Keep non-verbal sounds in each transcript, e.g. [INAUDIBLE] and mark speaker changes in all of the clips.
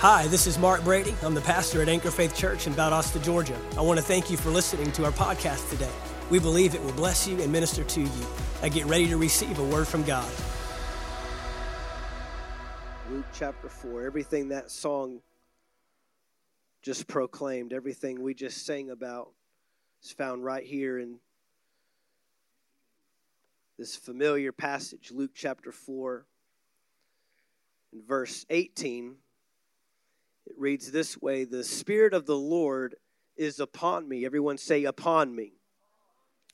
Speaker 1: Hi, this is Mark Brady. I'm the pastor at Anchor Faith Church in Valdosta, Georgia. I want to thank you for listening to our podcast today. We believe it will bless you and minister to you. I get ready to receive a word from God.
Speaker 2: Luke chapter 4, everything that song just proclaimed, everything we just sang about is found right here in this familiar passage, Luke chapter 4, and verse 18. It reads this way The Spirit of the Lord is upon me. Everyone say, upon me.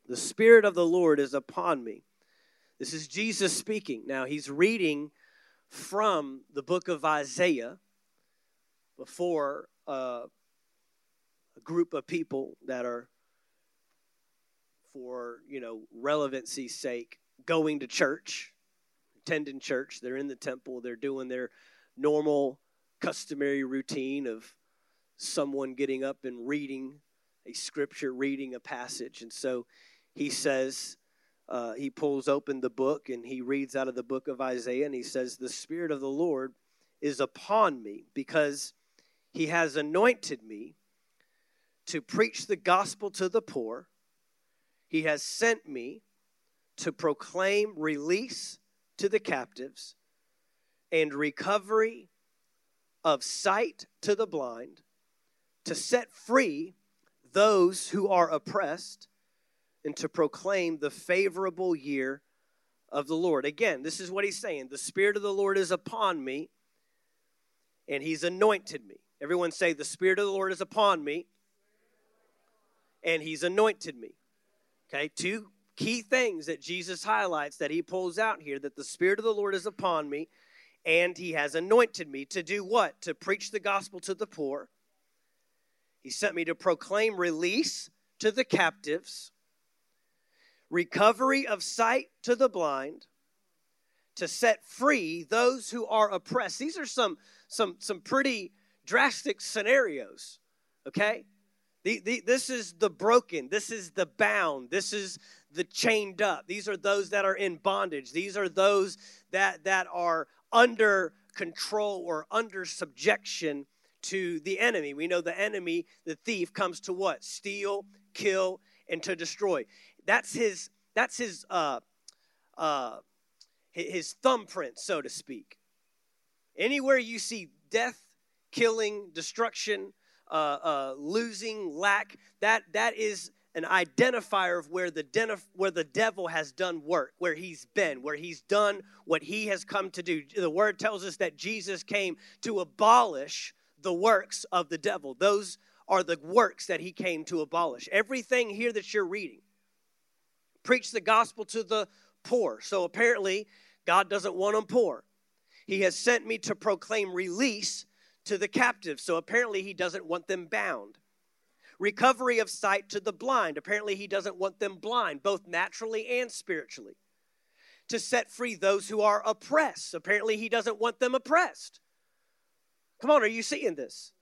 Speaker 2: The Spirit of the Lord is upon me. This is Jesus speaking. Now, he's reading from the book of Isaiah before uh, a group of people that are, for, you know, relevancy's sake, going to church, attending church. They're in the temple, they're doing their normal customary routine of someone getting up and reading a scripture, reading a passage. And so he says, uh, he pulls open the book and he reads out of the book of Isaiah and he says, The Spirit of the Lord is upon me because he has anointed me to preach the gospel to the poor. He has sent me to proclaim release to the captives and recovery of sight to the blind, to set free those who are oppressed, and to proclaim the favorable year of the Lord. Again, this is what he's saying The Spirit of the Lord is upon me, and he's anointed me. Everyone say, The Spirit of the Lord is upon me, and he's anointed me. Okay, two key things that Jesus highlights that he pulls out here that the Spirit of the Lord is upon me and he has anointed me to do what? To preach the gospel to the poor. He sent me to proclaim release to the captives, recovery of sight to the blind, to set free those who are oppressed. These are some some some pretty drastic scenarios, okay? The, the, this is the broken. This is the bound. This is the chained up. These are those that are in bondage. These are those that that are under control or under subjection to the enemy. We know the enemy, the thief, comes to what? Steal, kill, and to destroy. That's his. That's his. Uh, uh, his thumbprint, so to speak. Anywhere you see death, killing, destruction, uh, uh, losing, lack, that that is an identifier of where the, where the devil has done work, where he's been, where he's done what he has come to do. The word tells us that Jesus came to abolish the works of the devil. Those are the works that he came to abolish. Everything here that you're reading, preach the gospel to the poor. So apparently, God doesn't want them poor. He has sent me to proclaim release to the captives. So apparently, he doesn't want them bound recovery of sight to the blind. Apparently, he doesn't want them blind, both naturally and spiritually. To set free those who are oppressed. Apparently, he doesn't want them oppressed. Come on, are you seeing this?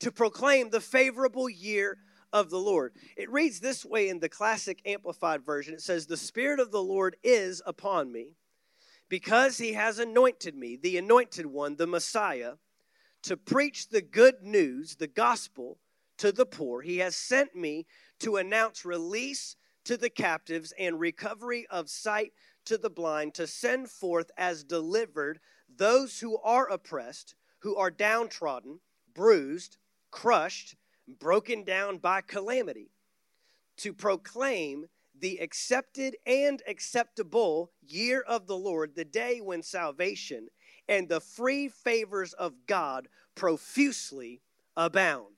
Speaker 2: To proclaim the favorable year of the Lord. It reads this way in the classic amplified version it says, The Spirit of the Lord is upon me because he has anointed me, the anointed one, the Messiah, to preach the good news, the gospel to the poor. He has sent me to announce release to the captives and recovery of sight to the blind, to send forth as delivered those who are oppressed, who are downtrodden, bruised, crushed, broken down by calamity, to proclaim the accepted and acceptable year of the Lord, the day when salvation and the free favors of God profusely abound.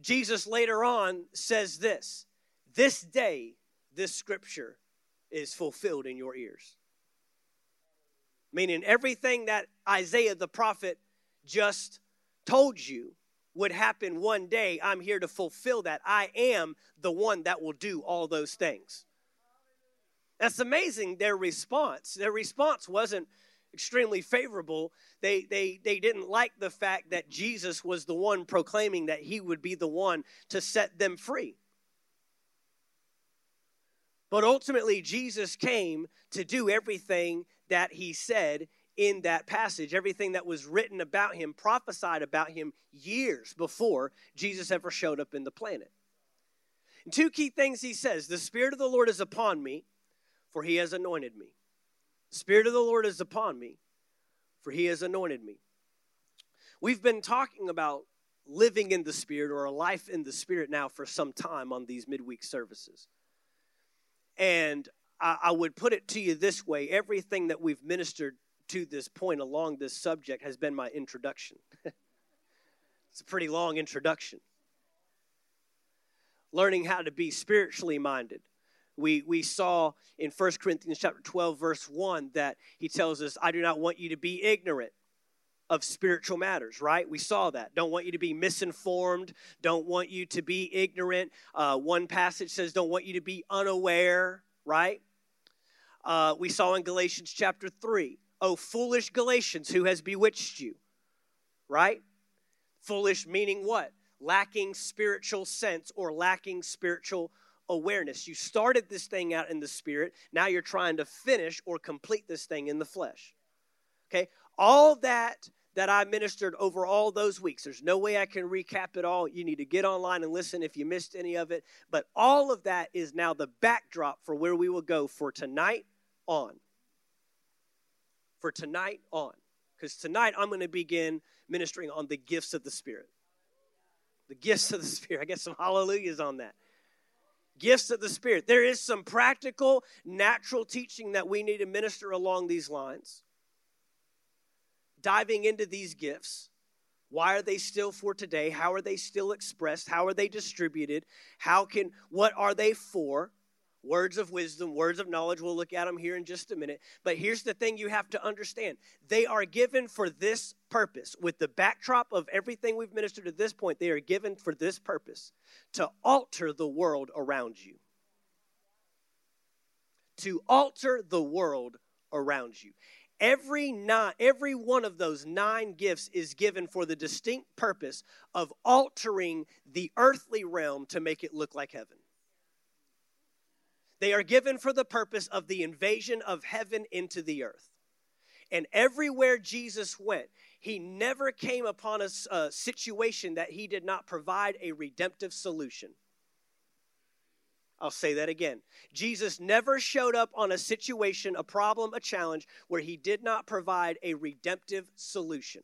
Speaker 2: Jesus later on says this This day, this scripture is fulfilled in your ears. Meaning, everything that Isaiah the prophet just told you would happen one day, I'm here to fulfill that. I am the one that will do all those things. That's amazing, their response. Their response wasn't, extremely favorable. They, they, they didn't like the fact that Jesus was the one proclaiming that he would be the one to set them free. But ultimately, Jesus came to do everything that he said in that passage, everything that was written about him, prophesied about him years before Jesus ever showed up in the planet. And two key things he says The Spirit of the Lord is upon me, for he has anointed me. Spirit of the Lord is upon me, for he has anointed me. We've been talking about living in the Spirit or a life in the Spirit now for some time on these midweek services. And I, I would put it to you this way everything that we've ministered to this point along this subject has been my introduction. [LAUGHS] it's a pretty long introduction. Learning how to be spiritually minded. We, we saw in 1 Corinthians chapter 12, verse 1, that he tells us, I do not want you to be ignorant of spiritual matters, right? We saw that. Don't want you to be misinformed. Don't want you to be ignorant. Uh, one passage says, don't want you to be unaware, right? Uh, we saw in Galatians chapter 3, oh, foolish Galatians, who has bewitched you, right? Foolish meaning what? Lacking spiritual sense or lacking spiritual awareness. You started this thing out in the spirit. Now you're trying to finish or complete this thing in the flesh. Okay? All that that I ministered over all those weeks. There's no way I can recap it all. You need to get online and listen if you missed any of it. But all of that is now the backdrop for where we will go for tonight on. For tonight on. Because tonight I'm going to begin ministering on the gifts of the Spirit. The gifts of the Spirit. I get some hallelujahs on that. Gifts of the Spirit. There is some practical, natural teaching that we need to minister along these lines diving into these gifts. Why are they still for today? How are they still expressed? How are they distributed? How can what are they for? Words of wisdom, words of knowledge. We'll look at them here in just a minute. But here's the thing you have to understand. They are given for this purpose. With the backdrop of everything we've ministered to this point, they are given for this purpose to alter the world around you. To alter the world around you. Every nine, every one of those nine gifts is given for the distinct purpose of altering the earthly realm to make it look like heaven. They are given for the purpose of the invasion of heaven into the earth. And everywhere Jesus went, he never came upon a, a situation that he did not provide a redemptive solution. I'll say that again. Jesus never showed up on a situation, a problem, a challenge where he did not provide a redemptive solution.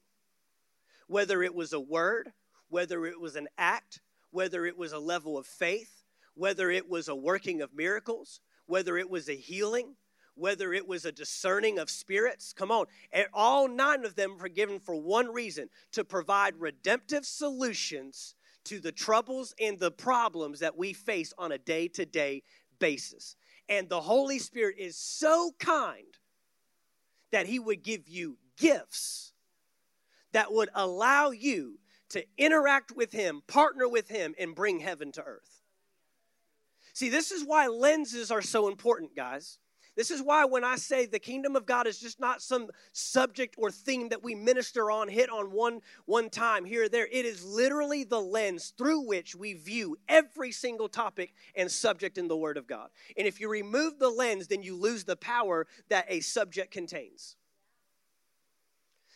Speaker 2: Whether it was a word, whether it was an act, whether it was a level of faith, whether it was a working of miracles, whether it was a healing, whether it was a discerning of spirits. Come on. All nine of them were given for one reason to provide redemptive solutions to the troubles and the problems that we face on a day to day basis. And the Holy Spirit is so kind that He would give you gifts that would allow you to interact with Him, partner with Him, and bring heaven to earth. See, this is why lenses are so important, guys. This is why when I say the kingdom of God is just not some subject or theme that we minister on, hit on one one time here or there. It is literally the lens through which we view every single topic and subject in the word of God. And if you remove the lens, then you lose the power that a subject contains.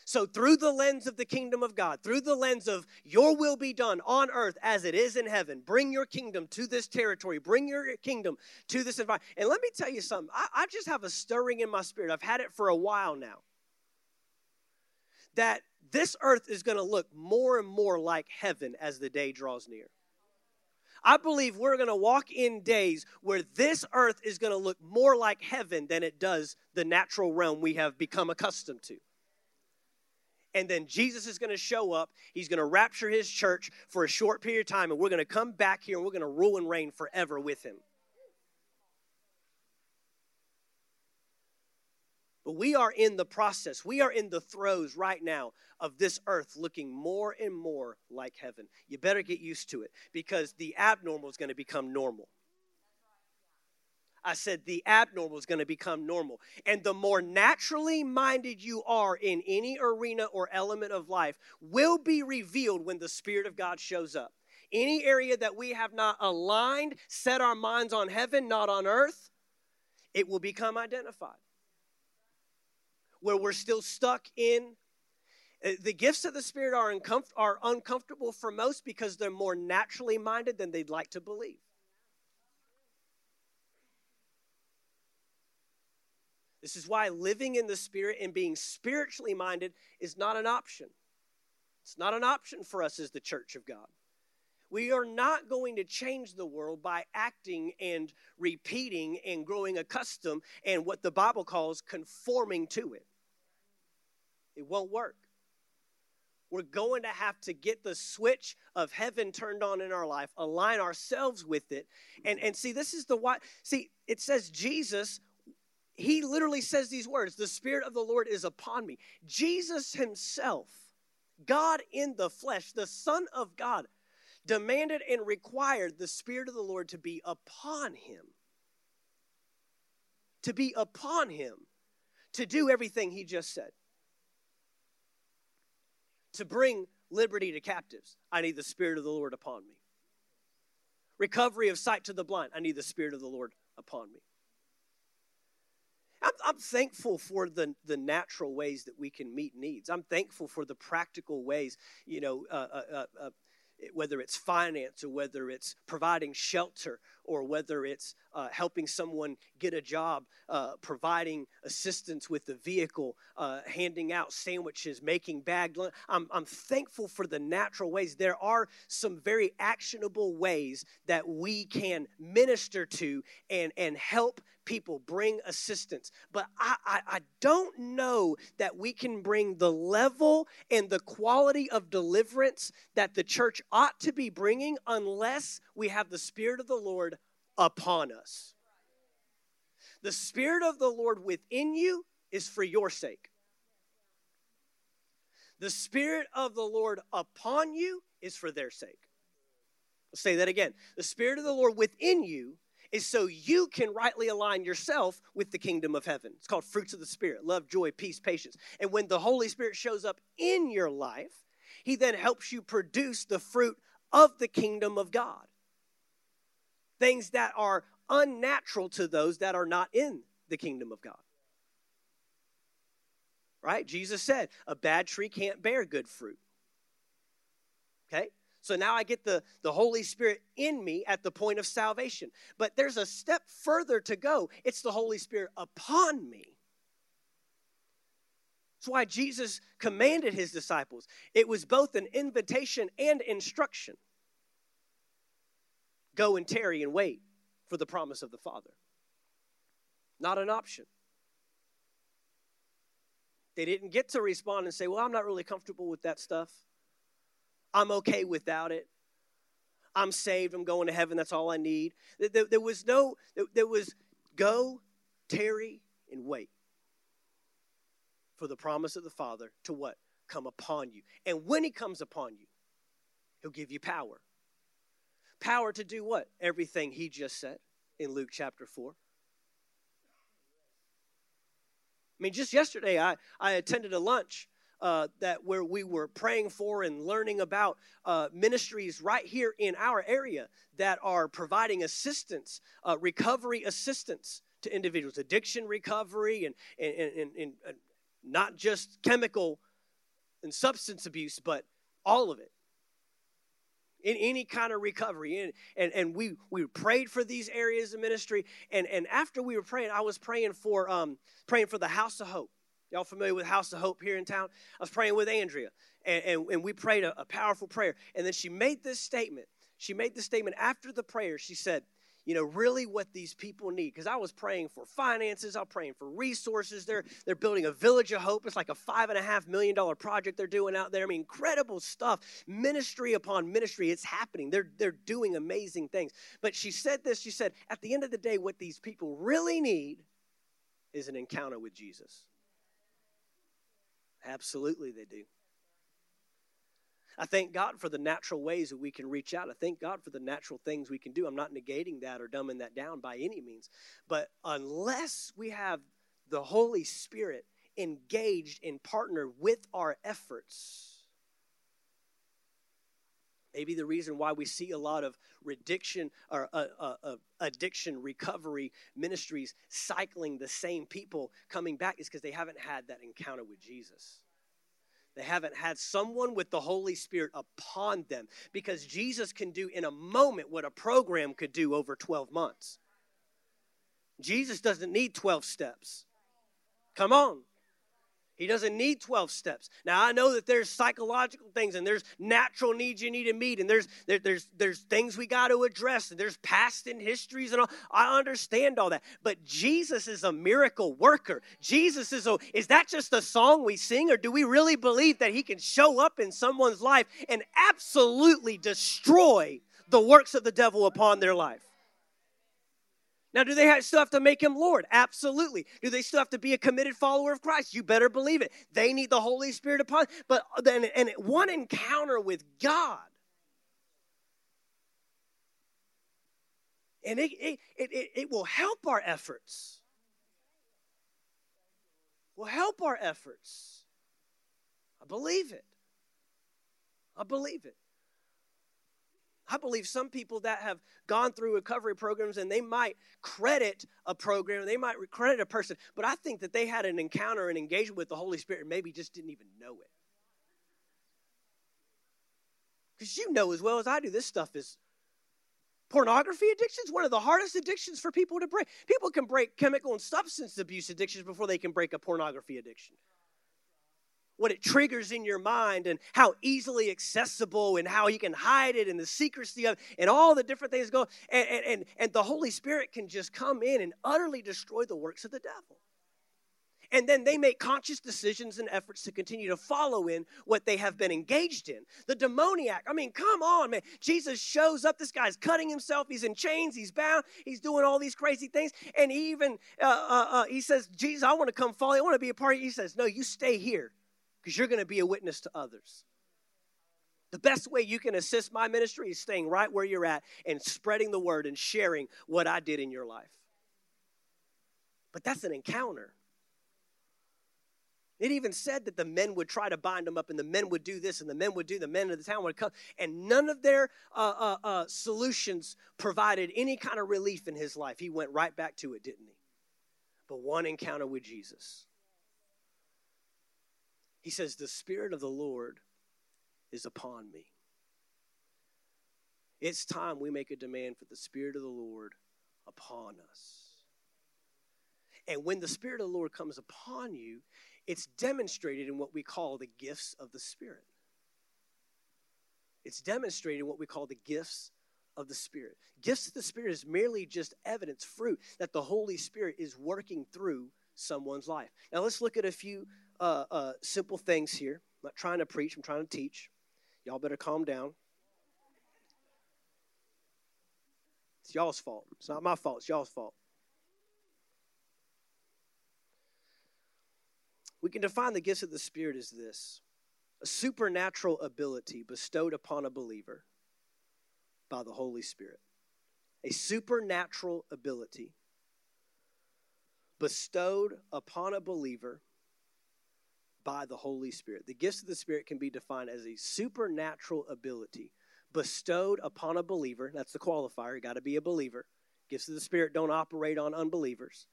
Speaker 2: So, through the lens of the kingdom of God, through the lens of your will be done on earth as it is in heaven, bring your kingdom to this territory, bring your kingdom to this environment. And let me tell you something, I, I just have a stirring in my spirit. I've had it for a while now. That this earth is going to look more and more like heaven as the day draws near. I believe we're going to walk in days where this earth is going to look more like heaven than it does the natural realm we have become accustomed to and then Jesus is going to show up. He's going to rapture his church for a short period of time, and we're going to come back here and we're going to rule and reign forever with him. But we are in the process, we are in the throes right now of this earth looking more and more like heaven. You better get used to it because the abnormal is going to become normal. I said the abnormal is going to become normal. And the more naturally minded you are in any arena or element of life will be revealed when the Spirit of God shows up. Any area that we have not aligned, set our minds on heaven, not on earth, it will become identified. where we're still stuck in. Uh, the gifts of the Spirit are, are uncomfortable for most because they're more naturally minded than they'd like to believe. This is why living in the Spirit and being spiritually minded is not an option. It's not an option for us as the church of God. We are not going to change the world by acting and repeating and growing accustomed and what the Bible calls conforming to it. It won't work. We're going to have to get the switch of heaven turned on in our life, align ourselves with it. And, and see, this is the why. See, it says Jesus, he literally says these words The Spirit of the Lord is upon me. Jesus himself, God in the flesh, the Son of God, demanded and required the Spirit of the Lord to be upon him. To be upon him, to do everything he just said. To bring liberty to captives, I need the Spirit of the Lord upon me. Recovery of sight to the blind, I need the Spirit of the Lord upon me. I'm, I'm, thankful for the, the natural ways that we can meet needs. I'm thankful for the practical ways, you know, uh, uh, uh, uh whether it's finance or whether it's providing shelter or whether it's uh, helping someone get a job, uh, providing assistance with the vehicle, uh, handing out sandwiches, making bag. I'm, I'm thankful for the natural ways. There are some very actionable ways that we can minister to and, and help people, bring assistance. But I, I, I, don't know that we can bring the level and the quality of deliverance that the church ought to be bringing unless we have the Spirit of the Lord upon us. The Spirit of the Lord within you is for your sake. The Spirit of the Lord upon you is for their sake. I'll say that again. The Spirit of the Lord within you is so you can rightly align yourself with the kingdom of heaven. It's called fruits of the Spirit love, joy, peace, patience. And when the Holy Spirit shows up in your life, He then helps you produce the fruit of the kingdom of God. Things that are unnatural to those that are not in the kingdom of God. Right? Jesus said, a bad tree can't bear good fruit. Okay? So now I get the, the Holy Spirit in me at the point of salvation. But there's a step further to go it's the Holy Spirit upon me. That's why Jesus commanded his disciples. It was both an invitation and instruction go and tarry and wait for the promise of the Father. Not an option. They didn't get to respond and say, Well, I'm not really comfortable with that stuff. I'm okay without it. I'm saved. I'm going to heaven. That's all I need. There, there was no, there was go, tarry, and wait for the promise of the Father to what? Come upon you. And when He comes upon you, He'll give you power. Power to do what? Everything He just said in Luke chapter 4. I mean, just yesterday, I, I attended a lunch uh, that where we were praying for and learning about uh, ministries right here in our area that are providing assistance, uh, recovery assistance to individuals, addiction recovery, and, and, and, and, and not just chemical and substance abuse, but all of it in any kind of recovery. And, and, and we, we prayed for these areas of ministry. And, and after we were praying, I was praying for, um, praying for the House of Hope. Y'all familiar with House of Hope here in town? I was praying with Andrea, and, and, and we prayed a, a powerful prayer. And then she made this statement. She made this statement after the prayer. She said, you know, really what these people need. Because I was praying for finances, I was praying for resources. They're they're building a village of hope. It's like a five and a half million dollar project they're doing out there. I mean, incredible stuff. Ministry upon ministry. It's happening. They're they're doing amazing things. But she said this, she said, at the end of the day, what these people really need is an encounter with Jesus. Absolutely, they do. I thank God for the natural ways that we can reach out. I thank God for the natural things we can do. I'm not negating that or dumbing that down by any means. But unless we have the Holy Spirit engaged and partnered with our efforts, Maybe the reason why we see a lot of addiction or uh, uh, uh, addiction recovery ministries cycling the same people coming back is because they haven't had that encounter with Jesus. They haven't had someone with the Holy Spirit upon them because Jesus can do in a moment what a program could do over 12 months. Jesus doesn't need 12 steps. Come on. He doesn't need 12 steps. Now I know that there's psychological things and there's natural needs you need to meet and there's there, there's there's things we got to address and there's past and histories and all. I understand all that. But Jesus is a miracle worker. Jesus is a is that just a song we sing or do we really believe that he can show up in someone's life and absolutely destroy the works of the devil upon their life? Now, do they have, still have to make him Lord? Absolutely. Do they still have to be a committed follower of Christ? You better believe it. They need the Holy Spirit upon. But then, and one encounter with God, and it, it, it, it will help our efforts. Will help our efforts. I believe it. I believe it. I believe some people that have gone through recovery programs and they might credit a program, they might credit a person, but I think that they had an encounter and engagement with the Holy Spirit and maybe just didn't even know it. Because you know as well as I do, this stuff is pornography addiction is one of the hardest addictions for people to break. People can break chemical and substance abuse addictions before they can break a pornography addiction what it triggers in your mind and how easily accessible and how you can hide it and the secrecy of and all the different things go and, and, and, and the holy spirit can just come in and utterly destroy the works of the devil and then they make conscious decisions and efforts to continue to follow in what they have been engaged in. The demoniac, I mean, come on, man. Jesus shows up. This guy's cutting himself. He's in chains. He's bound. He's doing all these crazy things. And he even, uh, uh, uh, he says, Jesus, I want to come follow you. I want to be a part. He says, No, you stay here because you're going to be a witness to others. The best way you can assist my ministry is staying right where you're at and spreading the word and sharing what I did in your life. But that's an encounter. It even said that the men would try to bind him up, and the men would do this, and the men would do. The men of the town would come, and none of their uh, uh, uh, solutions provided any kind of relief in his life. He went right back to it, didn't he? But one encounter with Jesus he says, The Spirit of the Lord is upon me. It's time we make a demand for the Spirit of the Lord upon us. And when the Spirit of the Lord comes upon you, it's demonstrated in what we call the gifts of the Spirit. It's demonstrated in what we call the gifts of the Spirit. Gifts of the Spirit is merely just evidence, fruit, that the Holy Spirit is working through someone's life. Now let's look at a few uh, uh, simple things here. I'm not trying to preach, I'm trying to teach. Y'all better calm down. It's y'all's fault. It's not my fault, it's y'all's fault. We can define the gifts of the Spirit as this a supernatural ability bestowed upon a believer by the Holy Spirit. A supernatural ability bestowed upon a believer by the Holy Spirit. The gifts of the Spirit can be defined as a supernatural ability bestowed upon a believer. That's the qualifier. You got to be a believer. Gifts of the Spirit don't operate on unbelievers.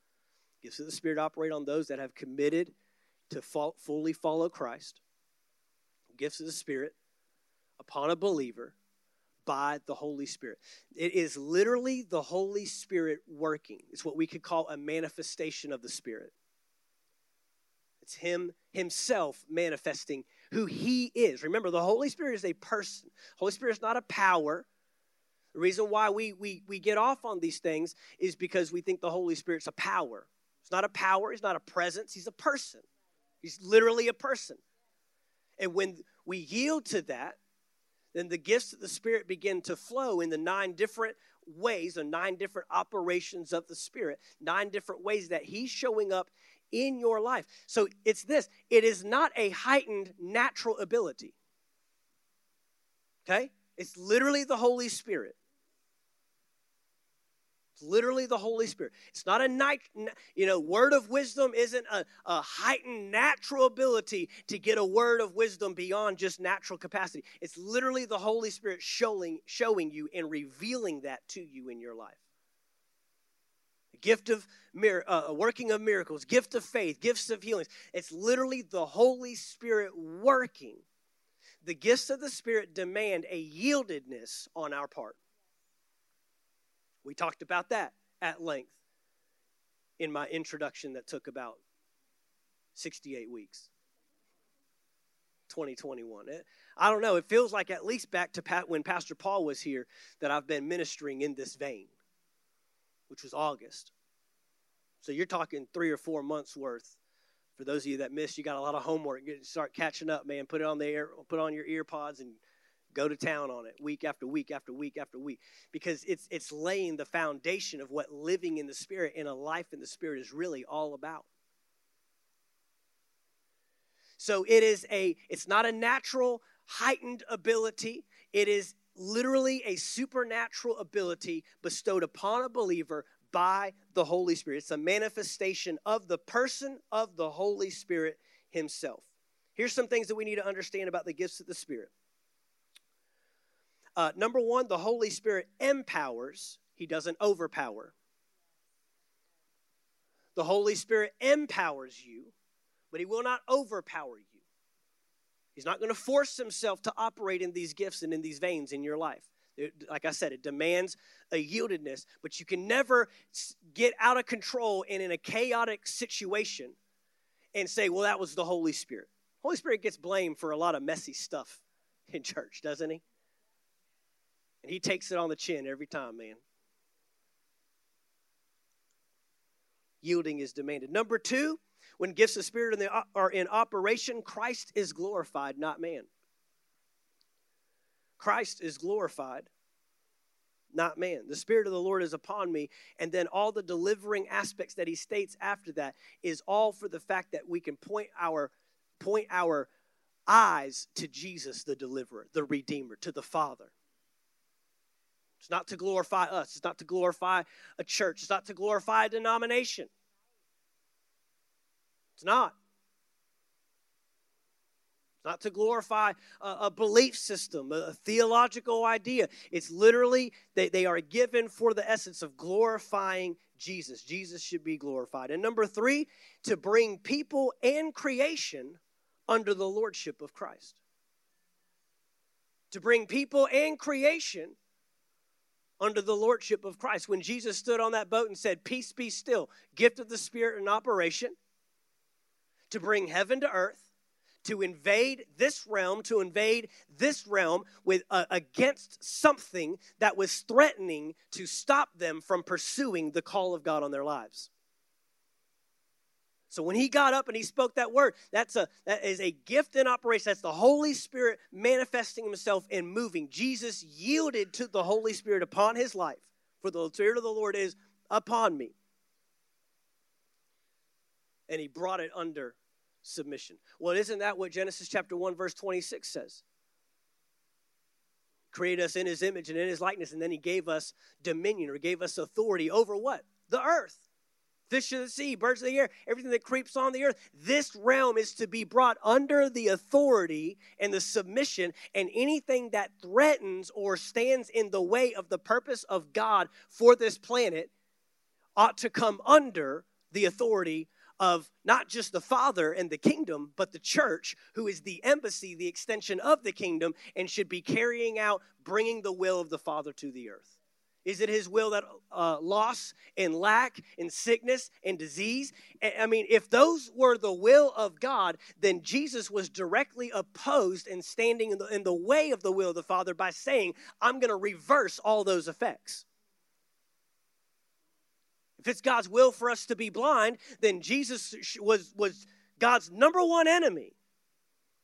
Speaker 2: Gifts of the Spirit operate on those that have committed to fully follow Christ. Gifts of the Spirit upon a believer by the Holy Spirit. It is literally the Holy Spirit working. It's what we could call a manifestation of the Spirit. It's Him Himself manifesting who He is. Remember, the Holy Spirit is a person, Holy Spirit is not a power. The reason why we, we, we get off on these things is because we think the Holy Spirit's a power. It's not a power, He's not a presence, He's a person. He's literally a person. And when we yield to that, then the gifts of the Spirit begin to flow in the nine different ways, the nine different operations of the Spirit, nine different ways that He's showing up in your life. So it's this it is not a heightened natural ability. Okay? It's literally the Holy Spirit. It's literally the Holy Spirit. It's not a night, you know, word of wisdom isn't a, a heightened natural ability to get a word of wisdom beyond just natural capacity. It's literally the Holy Spirit showing, showing you and revealing that to you in your life. gift of uh, working of miracles, gift of faith, gifts of healings. It's literally the Holy Spirit working. The gifts of the Spirit demand a yieldedness on our part. We talked about that at length in my introduction that took about 68 weeks. 2021. I don't know. It feels like at least back to Pat when Pastor Paul was here that I've been ministering in this vein, which was August. So you're talking three or four months worth. For those of you that missed, you got a lot of homework. Start catching up, man. Put it on the air, put on your ear pods and go to town on it week after week after week after week because it's it's laying the foundation of what living in the spirit in a life in the spirit is really all about. So it is a it's not a natural heightened ability. It is literally a supernatural ability bestowed upon a believer by the holy spirit. It's a manifestation of the person of the holy spirit himself. Here's some things that we need to understand about the gifts of the spirit uh, number one, the Holy Spirit empowers, He doesn't overpower. The Holy Spirit empowers you, but He will not overpower you. He's not going to force Himself to operate in these gifts and in these veins in your life. It, like I said, it demands a yieldedness, but you can never get out of control and in a chaotic situation and say, well, that was the Holy Spirit. Holy Spirit gets blamed for a lot of messy stuff in church, doesn't he? And he takes it on the chin every time, man. Yielding is demanded. Number two, when gifts of spirit are in operation, Christ is glorified, not man. Christ is glorified, not man. The Spirit of the Lord is upon me. And then all the delivering aspects that he states after that is all for the fact that we can point our point our eyes to Jesus, the deliverer, the Redeemer, to the Father. It's not to glorify us. It's not to glorify a church. It's not to glorify a denomination. It's not. It's not to glorify a, a belief system, a, a, theological idea. It's literally, they, they are given for the essence of glorifying Jesus. Jesus should be glorified. And number three, to bring people and creation under the lordship of Christ. To bring people and creation under the lordship of Christ. When Jesus stood on that boat and said, Peace be still, gift of the Spirit in operation to bring heaven to earth, to invade this realm, to invade this realm with uh, against something that was threatening to stop them from pursuing the call of God on their lives. So when he got up and he spoke that word, that's a that is a gift in operation. That's the Holy Spirit manifesting himself and moving. Jesus yielded to the Holy Spirit upon his life. For the Spirit of the Lord is upon me. And he brought it under submission. Well, isn't that what Genesis chapter 1, verse 26 says? Create us in his image and in his likeness, and then he gave us dominion or gave us authority over what? The earth fish of the sea, birds of the air, everything that creeps on the earth. This realm is to be brought under the authority and the submission, and anything that threatens or stands in the way of the purpose of God for this planet ought to come under the authority of not just the Father and the kingdom, but the church, who is the embassy, the extension of the kingdom, and should be carrying out, bringing the will of the Father to the earth. Is it his will that uh, loss and lack and sickness and disease? I mean, if those were the will of God, then Jesus was directly opposed and standing in the, in the way of the will of the Father by saying, I'm going to reverse all those effects. If it's God's will for us to be blind, then Jesus was, was God's number one enemy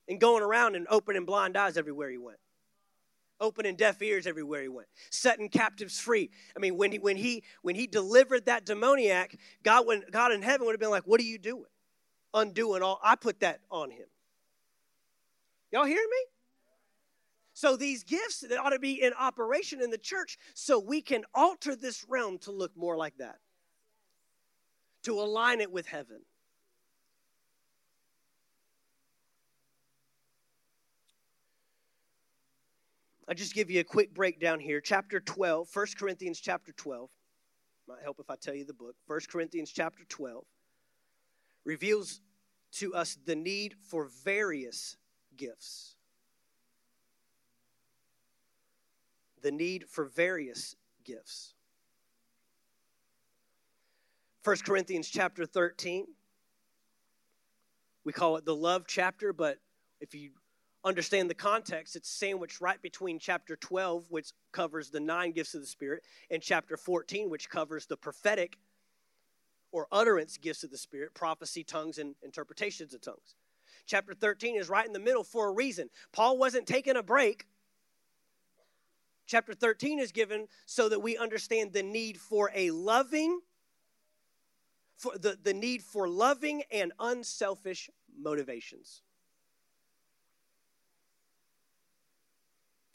Speaker 2: in going around and opening blind eyes everywhere he went opening deaf ears everywhere he went, setting captives free. I mean, when he when he when he delivered that demoniac, God when God in heaven would have been like, "What are you doing? Undoing all? I put that on him." Y'all hear me? So these gifts that ought to be in operation in the church so we can alter this realm to look more like that. To align it with heaven. I'll just give you a quick breakdown here. Chapter 12, 1 Corinthians chapter 12. Might help if I tell you the book. 1 Corinthians chapter 12 reveals to us the need for various gifts. The need for various gifts. 1 Corinthians chapter 13. We call it the love chapter, but if you understand the context, it's sandwiched right between chapter 12, which covers the nine gifts of the Spirit, and chapter 14, which covers the prophetic or utterance gifts of the Spirit prophecy, tongues, and interpretations of tongues. Chapter 13 is right in the middle for a reason. Paul wasn't taking a break. Chapter 13 is given so that we understand the need for a loving, for the, the need for loving and unselfish motivations.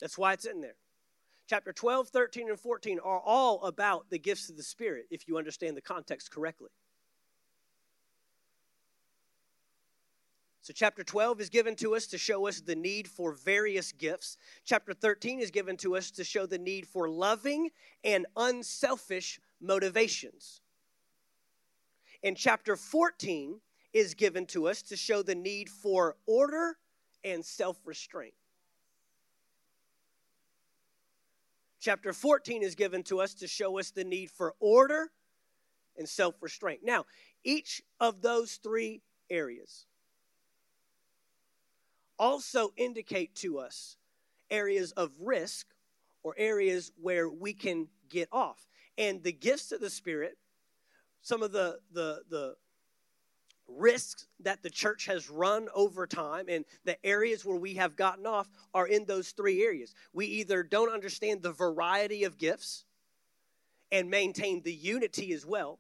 Speaker 2: That's why it's in there. Chapter 12, 13, and 14 are all about the gifts of the Spirit if you understand the context correctly. So, chapter 12 is given to us to show us the need for various gifts. Chapter 13 is given to us to show the need for loving and unselfish motivations. And chapter 14 is given to us to show the need for order and self restraint. Chapter 14 is given to us to show us the need for order and self restraint. Now, each of those three areas also indicate to us areas of risk or areas where we can get off. And the gifts of the Spirit, some of the, the, the risks that the church has run over time and the areas where we have gotten off are in those three areas. We either don't understand the variety of gifts and maintain the unity as well.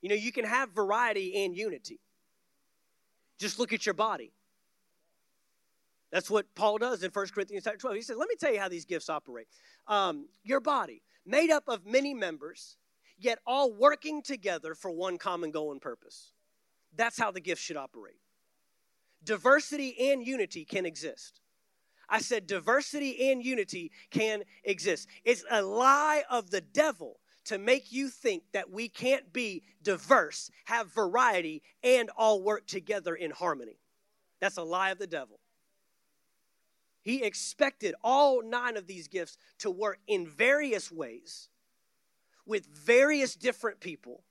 Speaker 2: You know, you can have variety and unity. Just look at your body. That's what Paul does in 1 Corinthians chapter 12. He says, Let me tell you how these gifts operate. Um, your body, made up of many members, yet all working together for one common goal and purpose. That's how the gift should operate. Diversity and unity can exist. I said diversity and unity can exist. It's a lie of the devil to make you think that we can't be diverse, have variety, and all work together in harmony. That's a lie of the devil. He expected all nine of these gifts to work in various ways with various different people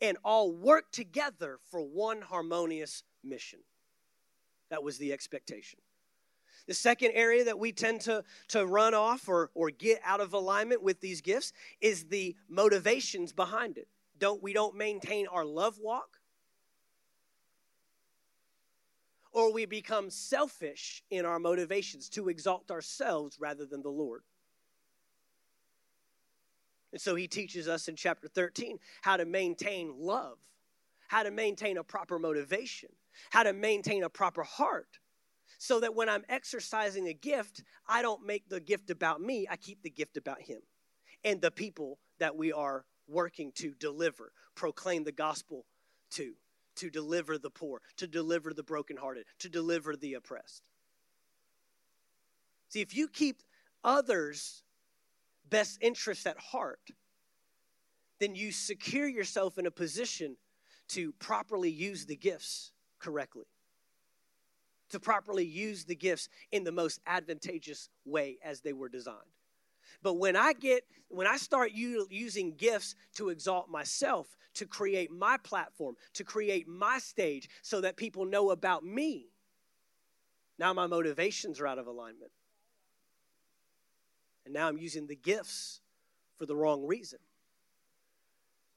Speaker 2: and all work together for one harmonious mission. That was the expectation. The second area that we tend to, to run off or, or get out of alignment with these gifts is the motivations behind it. Don't we don't maintain our love walk? Or we become selfish in our motivations to exalt ourselves rather than the Lord. And so he teaches us in chapter 13 how to maintain love, how to maintain a proper motivation, how to maintain a proper heart. So that when I'm exercising a gift, I don't make the gift about me, I keep the gift about him and the people that we are working to deliver, proclaim the gospel to, to deliver the poor, to deliver the brokenhearted, to deliver the oppressed. See, if you keep others best interests at heart, then you secure yourself in a position to properly use the gifts correctly. To properly use the gifts in the most advantageous way as they were designed. But when I get, when I start u- using gifts to exalt myself, to create my platform, to create my stage so that people know about me, now my motivations are out of alignment. And now I'm using the gifts for the wrong reason.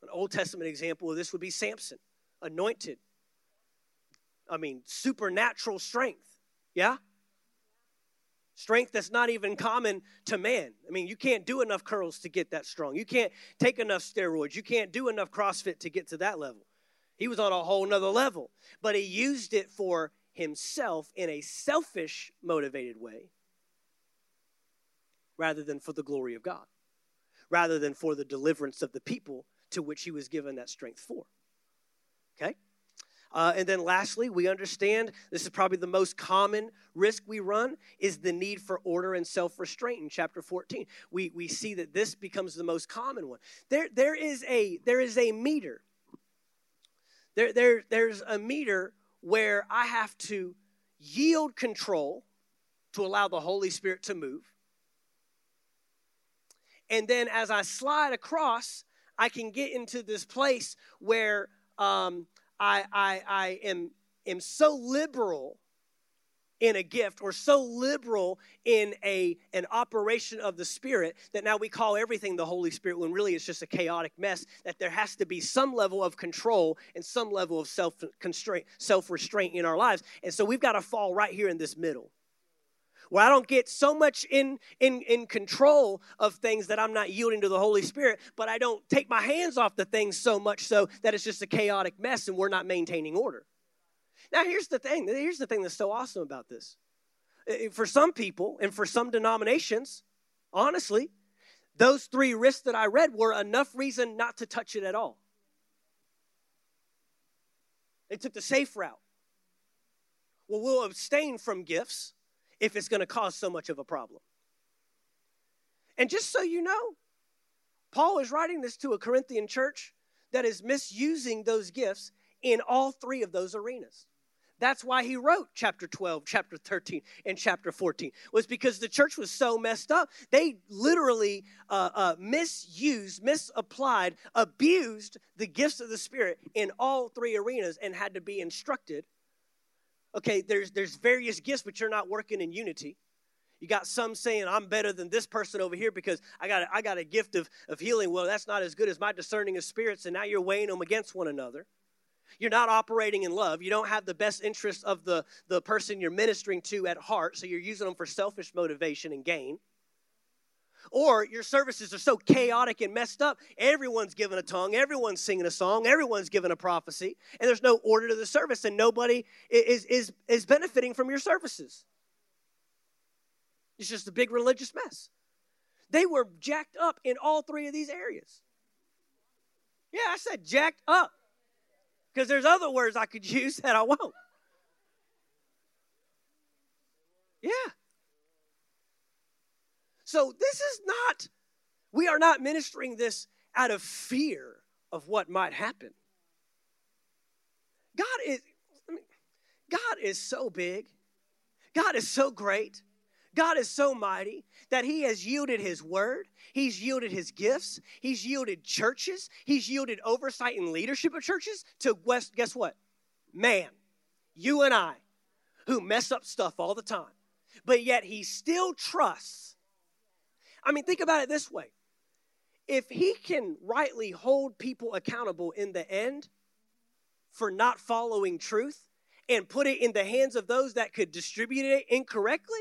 Speaker 2: An Old Testament example of this would be Samson, anointed. I mean, supernatural strength. Yeah? Strength that's not even common to man. I mean, you can't do enough curls to get that strong. You can't take enough steroids. You can't do enough CrossFit to get to that level. He was on a whole nother level, but he used it for himself in a selfish motivated way rather than for the glory of God, rather than for the deliverance of the people to which he was given that strength for. Okay? Uh, and then lastly, we understand this is probably the most common risk we run is the need for order and self-restraint in chapter 14. We, we see that this becomes the most common one. There, there, is, a, there is a meter. There, there, there's a meter where I have to yield control to allow the Holy Spirit to move. And then as I slide across, I can get into this place where um, I, I, I am, am so liberal in a gift or so liberal in a an operation of the spirit that now we call everything the holy spirit when really it's just a chaotic mess that there has to be some level of control and some level of self constraint self restraint in our lives. And so we've got to fall right here in this middle where I don't get so much in, in, in control of things that I'm not yielding to the Holy Spirit, but I don't take my hands off the things so much so that it's just a chaotic mess and we're not maintaining order. Now, here's the thing here's the thing that's so awesome about this. For some people and for some denominations, honestly, those three risks that I read were enough reason not to touch it at all. They took the safe route. Well, we'll abstain from gifts if it's going to cause so much of a problem. And just so you know, Paul is writing this to a Corinthian church that is misusing those gifts in all three of those arenas. That's why he wrote chapter 12, chapter 13, and chapter 14, was because the church was so messed up. They literally uh, uh, misused, misapplied, abused the gifts of the Spirit in all three arenas and had to be instructed okay, there's, there's various gifts, but you're not working in unity. You got some saying, I'm better than this person over here because I got a, I got a gift of, of healing. Well, that's not as good as my discerning of spirits, and now you're weighing them against one another. You're not operating in love. You don't have the best interest of the, the person you're ministering to at heart, so you're using them for selfish motivation and gain. Or your services are so chaotic and messed up, everyone's giving a tongue, everyone's singing a song, everyone's giving a prophecy, and there's no order to the service, and nobody is, is, is benefiting from your services. It's just a big religious mess. They were jacked up in all three of these areas. Yeah, I said jacked up. Because there's other words I could [LAUGHS] use that I won't. Yeah. So this is not, we are not ministering this out of fear of what might happen. God is, I mean, God is so big. God is so great. God is so mighty that He has yielded His word. He's yielded His gifts. He's yielded churches. He's yielded oversight and leadership of churches to West, guess what? Man, you and I, who mess up stuff all the time. But yet He still trusts I mean, think about it this way if he can rightly hold people accountable in the end for not following truth and put it in the hands of those that could distribute it incorrectly,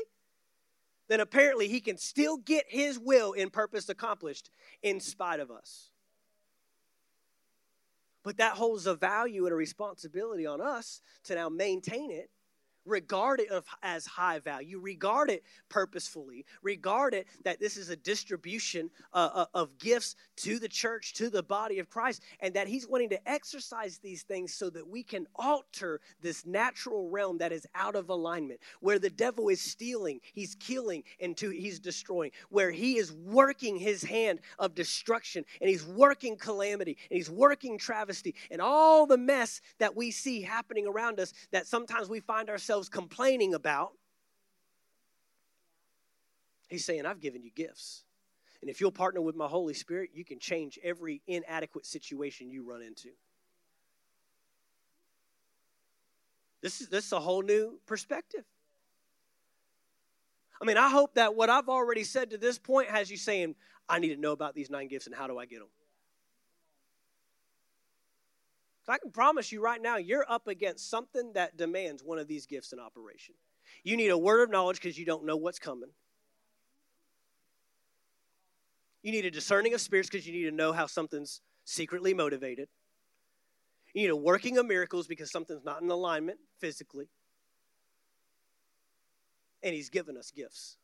Speaker 2: then apparently he can still get his will and purpose accomplished in spite of us. But that holds a value and a responsibility on us to now maintain it regard it as high value, regard it purposefully, regard it that this is a distribution uh, uh, of gifts to the church, to the body of Christ, and that He's wanting to exercise these things so that we can alter this natural realm that is out of alignment, where the devil is stealing, he's killing, and to, he's destroying, where he is working his hand of destruction, and he's working calamity, and he's working travesty, and all the mess that we see happening around us that sometimes we find ourselves complaining about. He's saying, I've given you gifts. And if you'll partner with my Holy Spirit, you can change every inadequate situation you run into. This is, this is a whole new perspective. I mean, I hope that what I've already said to this point has you saying, I need to know about these nine gifts and how do I get them? So I can promise you right now, you're up against something that demands one of these gifts in operation. You need a word of knowledge because you don't know what's coming. You need a discerning of spirits because you need to know how something's secretly motivated. You need a working of miracles because something's not in alignment physically. and He's given us gifts.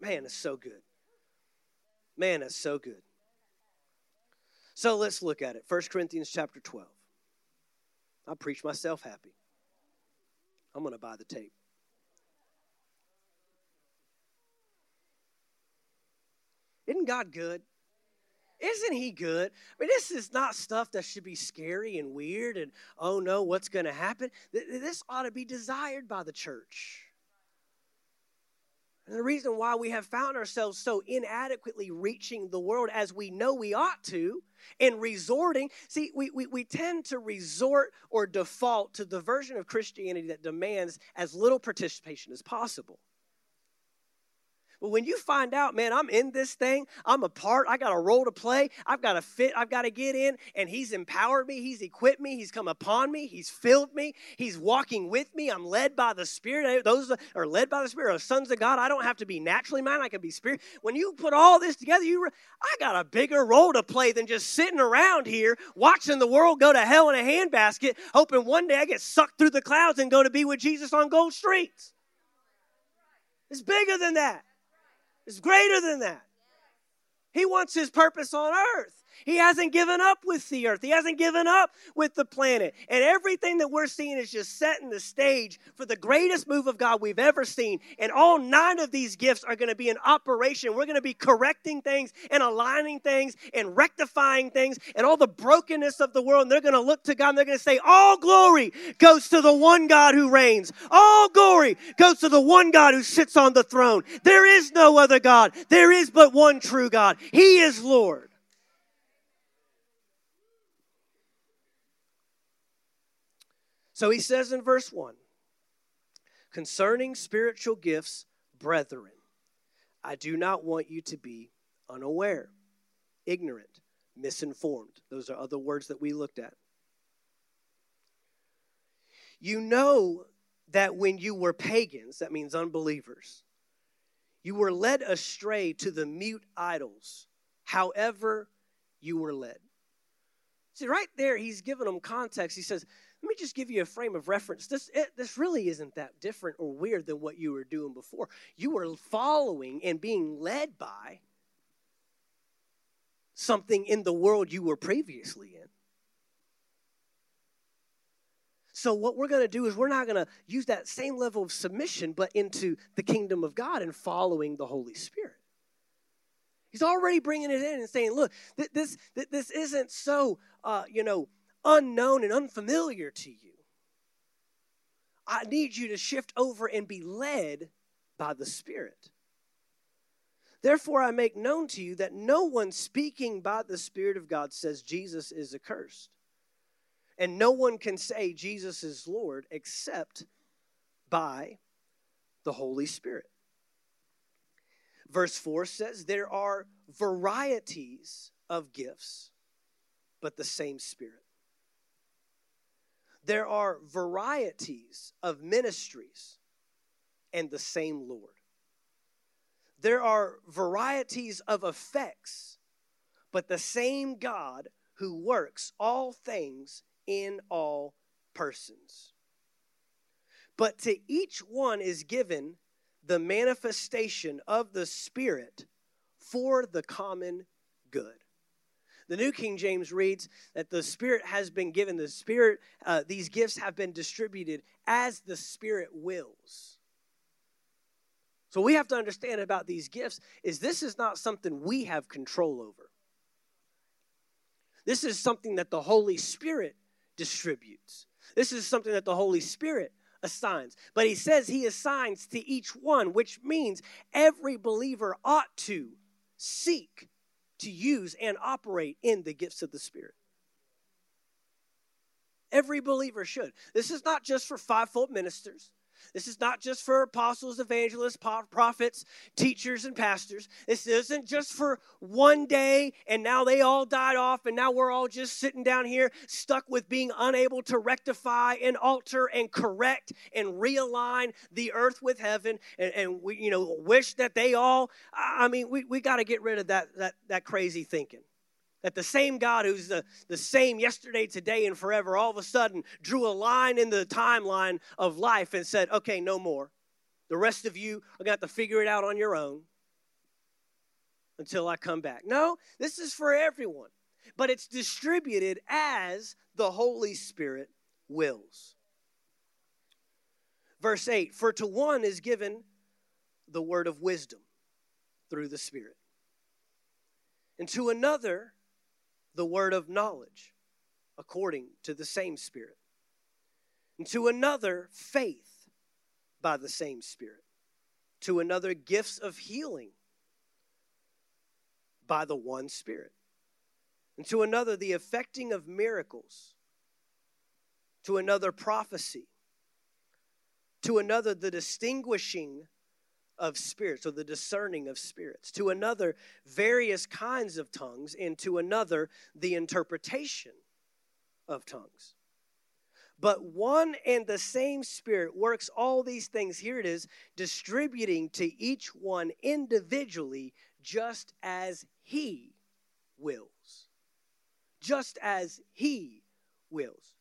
Speaker 2: Man, it's so good. Man, that's so good. So let's look at it. 1 Corinthians chapter 12. I preach myself happy. I'm going to buy the tape. Isn't God good? Isn't he good? I mean, this is not stuff that should be scary and weird and, oh no, what's going to happen? This ought to be desired by the church. And the reason why we have found ourselves so inadequately reaching the world as we know we ought to and resorting, see, we, we, we tend to resort or default to the version of Christianity that demands as little participation as possible. But when you find out, man, I'm in this thing, I'm a part, I got a role to play, I've got to fit, I've got to get in, and He's empowered me, He's equipped me, He's come upon me, He's filled me, He's walking with me, I'm led by the Spirit. Eh, those are led by the Spirit are sons of God. I don't have to be naturally mine, I can be spirit. When you put all this together, you, I got a bigger role to play than just sitting around here watching the world go to hell in a handbasket, hoping one day I get sucked through the clouds and go to be with Jesus on gold streets. It's bigger than that. It's greater than that. He wants his purpose on earth. He hasn't given up with the earth. He hasn't given up with the planet. And everything that we're seeing is just setting the stage for the greatest move of God we've ever seen. And all nine of these gifts are going to be in operation. We're going to be correcting things and aligning things and rectifying things and all the brokenness of the world. And they're going to look to God and they're going to say, All glory goes to the one God who reigns. All glory goes to the one God who sits on the throne. There is no other God. There is but one true God. He is Lord. So he says in verse 1 concerning spiritual gifts, brethren, I do not want you to be unaware, ignorant, misinformed. Those are other words that we looked at. You know that when you were pagans, that means unbelievers, you were led astray to the mute idols, however you were led. See, right there, he's giving them context. He says, let me just give you a frame of reference. This, it, this really isn't that different or weird than what you were doing before. You were following and being led by something in the world you were previously in. So, what we're going to do is we're not going to use that same level of submission, but into the kingdom of God and following the Holy Spirit. He's already bringing it in and saying, look, this, this isn't so, uh, you know, unknown and unfamiliar to you. I need you to shift over and be led by the Spirit. Therefore, I make known to you that no one speaking by the Spirit of God says Jesus is accursed. And no one can say Jesus is Lord except by the Holy Spirit. Verse 4 says, There are varieties of gifts, but the same Spirit. There are varieties of ministries and the same Lord. There are varieties of effects, but the same God who works all things in all persons. But to each one is given the manifestation of the Spirit for the common good. The New King James reads that the Spirit has been given, the Spirit, uh, these gifts have been distributed as the Spirit wills. So we have to understand about these gifts is this is not something we have control over. This is something that the Holy Spirit distributes. This is something that the Holy Spirit assigns. But he says he assigns to each one, which means every believer ought to seek to use and operate in the gifts of the Spirit. Every believer should. This is not just for fivefold ministers. This is not just for apostles, evangelists, prophets, teachers, and pastors. This isn't just for one day and now they all died off and now we're all just sitting down here stuck with being unable to rectify and alter and correct and realign the earth with heaven and, and we, you know, wish that they all, I mean, we, we got to get rid of that, that, that crazy thinking. That the same God who's the, the same yesterday, today, and forever all of a sudden drew a line in the timeline of life and said, okay, no more. The rest of you are going to have to figure it out on your own until I come back. No, this is for everyone, but it's distributed as the Holy Spirit wills. Verse 8 For to one is given the word of wisdom through the Spirit, and to another the word of knowledge according to the same Spirit, and to another faith by the same Spirit, to another gifts of healing by the one Spirit, and to another the effecting of miracles, to another prophecy to another the distinguishing of spirits or the discerning of spirits, to another various kinds of tongues, and to another the interpretation of tongues. But one and the same Spirit works all these things, here it is, distributing to each one individually just as He wills. Just as He wills.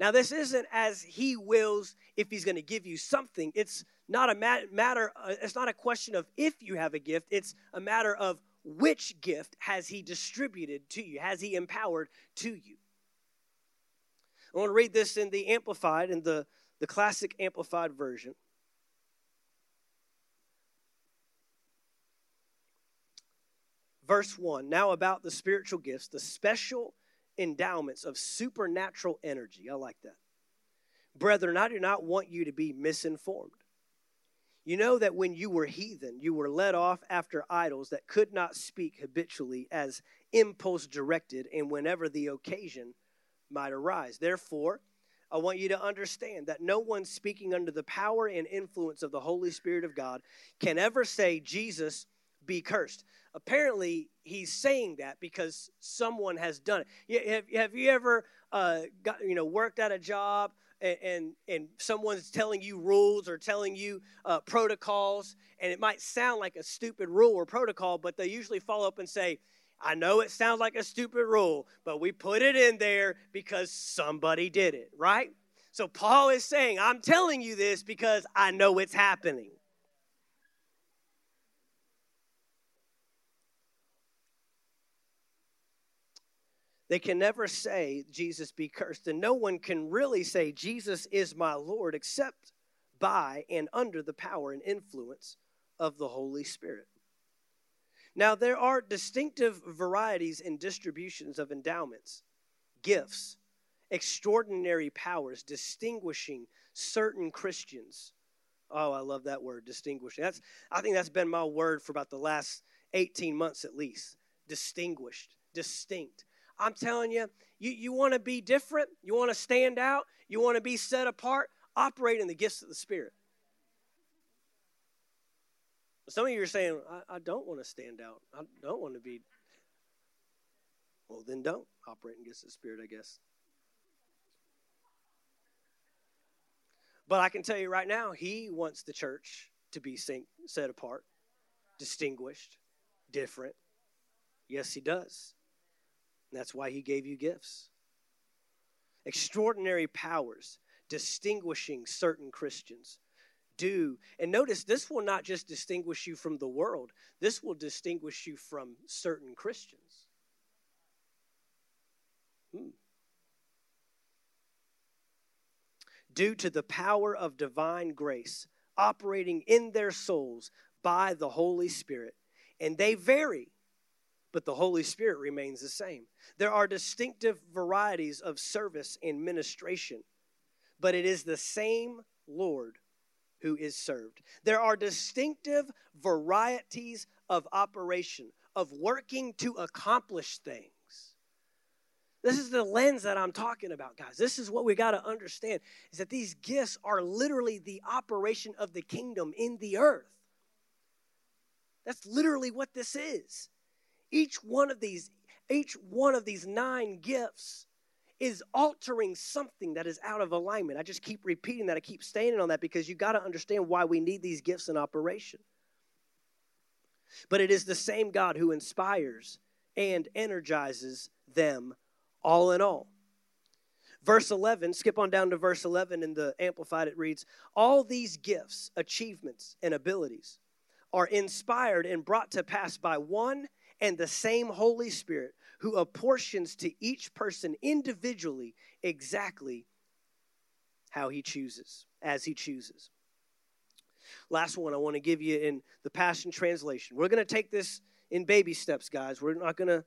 Speaker 2: Now, this isn't as He wills if He's going to give you something. It's not a matter, uh, it's not a question of if you have a gift, it's a matter of which gift has He distributed to you, has He empowered to you. I want to read this in the Amplified, in the, the classic Amplified version. Verse 1 Now about the spiritual gifts, the special endowments of supernatural energy. I like that. Brethren, I do not want you to be misinformed. You know that when you were heathen, you were led off after idols that could not speak habitually as impulse directed and whenever the occasion might arise. Therefore, I want you to understand that no one speaking under the power and influence of the Holy Spirit of God can ever say, Jesus be cursed apparently he's saying that because someone has done it. Have, you ever uh, got, you know, worked at a job and, and, and someone's telling you rules or telling you uh, protocols, and it might sound like a stupid rule or protocol, but they usually follow up and say, I know it sounds like a stupid rule, but we put it in there because somebody did it, right? So Paul is saying, I'm telling you this because I know it's happening. They can never say, Jesus be cursed. And no one can really say, Jesus is my Lord, except by and under the power and influence of the Holy Spirit. Now, there are distinctive varieties and distributions of endowments, gifts, extraordinary powers distinguishing certain Christians. Oh, I love that word, distinguishing. That's, I think that's been my word for about the last 18 months at least. Distinguished, distinct. I'm telling you, you, you want to be different, you want to stand out, you want to be set apart, operate in the gifts of the Spirit. Some of you are saying, I, I don't want to stand out. I don't want to be. Well, then don't operate in gifts of the Spirit, I guess. But I can tell you right now, he wants the church to be set apart, distinguished, different. Yes, he does. That's why he gave you gifts. Extraordinary powers distinguishing certain Christians do. And notice this will not just distinguish you from the world, this will distinguish you from certain Christians. Hmm. Due to the power of divine grace operating in their souls by the Holy Spirit. And they vary but the Holy Spirit remains the same. There are distinctive varieties of service and ministration, but it is the same Lord who is served. There are distinctive varieties of operation, of working to accomplish things. This is the lens that I'm talking about, guys. This is what we got to understand is that these gifts are literally the operation of the kingdom in the earth. That's literally what this is. Each one of these, each one of these nine gifts is altering something that is out of alignment. I just keep repeating that. I keep standing on that because you got to understand why we need these gifts in operation. But it is the same God who inspires and energizes them all in all. Verse 11, skip on down to verse 11 in the Amplified, it reads All these gifts, achievements, and abilities are inspired and brought to pass by one and the same Holy Spirit who apportions to each person individually exactly how he chooses, as he chooses. Last one I want to give you in the Passion Translation. We're going to take this in baby steps, guys. We're not going to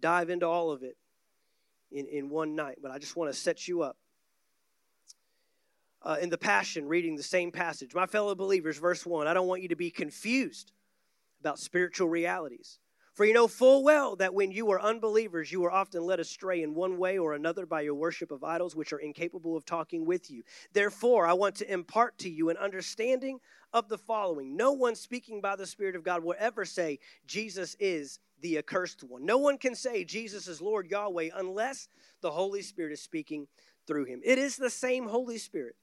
Speaker 2: dive into all of it in, in one night, but I just want to set you up. Uh, in the Passion, reading the same passage. My fellow believers, verse 1 I don't want you to be confused about spiritual realities. For you know full well that when you were unbelievers, you were often led astray in one way or another by your worship of idols, which are incapable of talking with you. Therefore, I want to impart to you an understanding of the following No one speaking by the Spirit of God will ever say, Jesus is the accursed one. No one can say Jesus is Lord Yahweh unless the Holy Spirit is speaking through him. It is the same Holy Spirit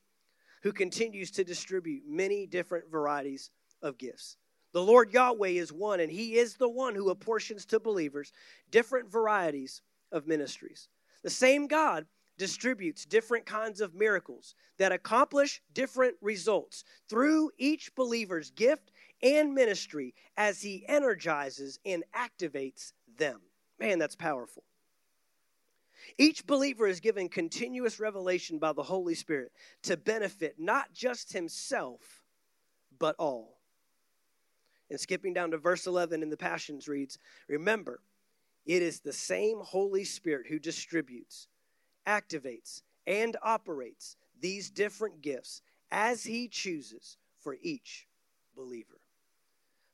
Speaker 2: who continues to distribute many different varieties of gifts. The Lord Yahweh is one, and He is the one who apportions to believers different varieties of ministries. The same God distributes different kinds of miracles that accomplish different results through each believer's gift and ministry as He energizes and activates them. Man, that's powerful. Each believer is given continuous revelation by the Holy Spirit to benefit not just himself, but all. And skipping down to verse 11 in the Passions reads Remember, it is the same Holy Spirit who distributes, activates, and operates these different gifts as He chooses for each believer.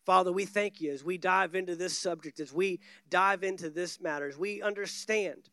Speaker 2: Father, we thank you as we dive into this subject, as we dive into this matter, as we understand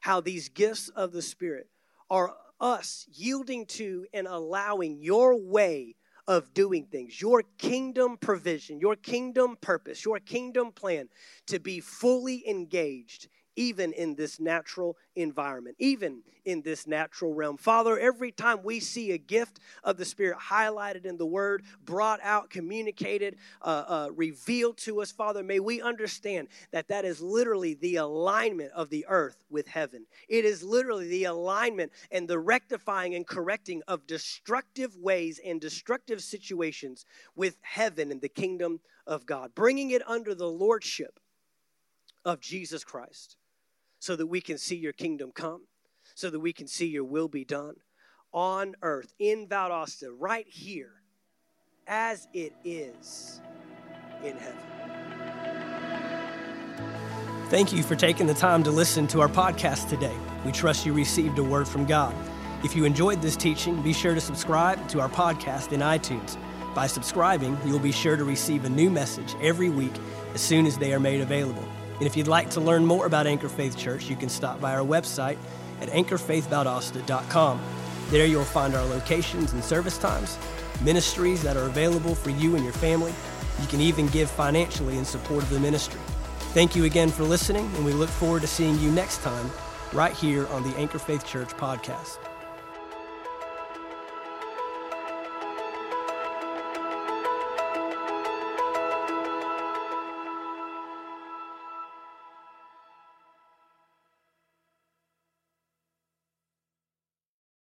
Speaker 2: how these gifts of the Spirit are us yielding to and allowing your way of doing things, your kingdom provision, your kingdom purpose, your kingdom plan to be fully engaged even in this natural environment, even in this natural realm. Father, every time we see a gift of the Spirit highlighted in the Word, brought out, communicated, uh, uh, revealed to us, Father, may we understand that that is literally the alignment of the earth with heaven. It is literally the alignment and the rectifying and correcting of destructive ways and destructive situations with heaven and the kingdom of God, bringing it under the lordship of Jesus Christ so that we can see your kingdom come, so that we can see your will be done on earth, in Valdosta, right here, as it is in heaven.
Speaker 1: Thank you for taking the time to listen to our podcast today. We trust you received a word from God. If you enjoyed this teaching, be sure to subscribe to our podcast in iTunes. By subscribing, you'll be sure to receive a new message every week as soon as they are made available. And if you'd like to learn more about Anchor Faith Church, you can stop by our website at anchorfaithvaldosta.com. There you'll find our locations and service times, ministries that are available for you and your family. You can even give financially in support of the ministry. Thank you again for listening, and we look forward to seeing you next time right here on the Anchor Faith Church podcast.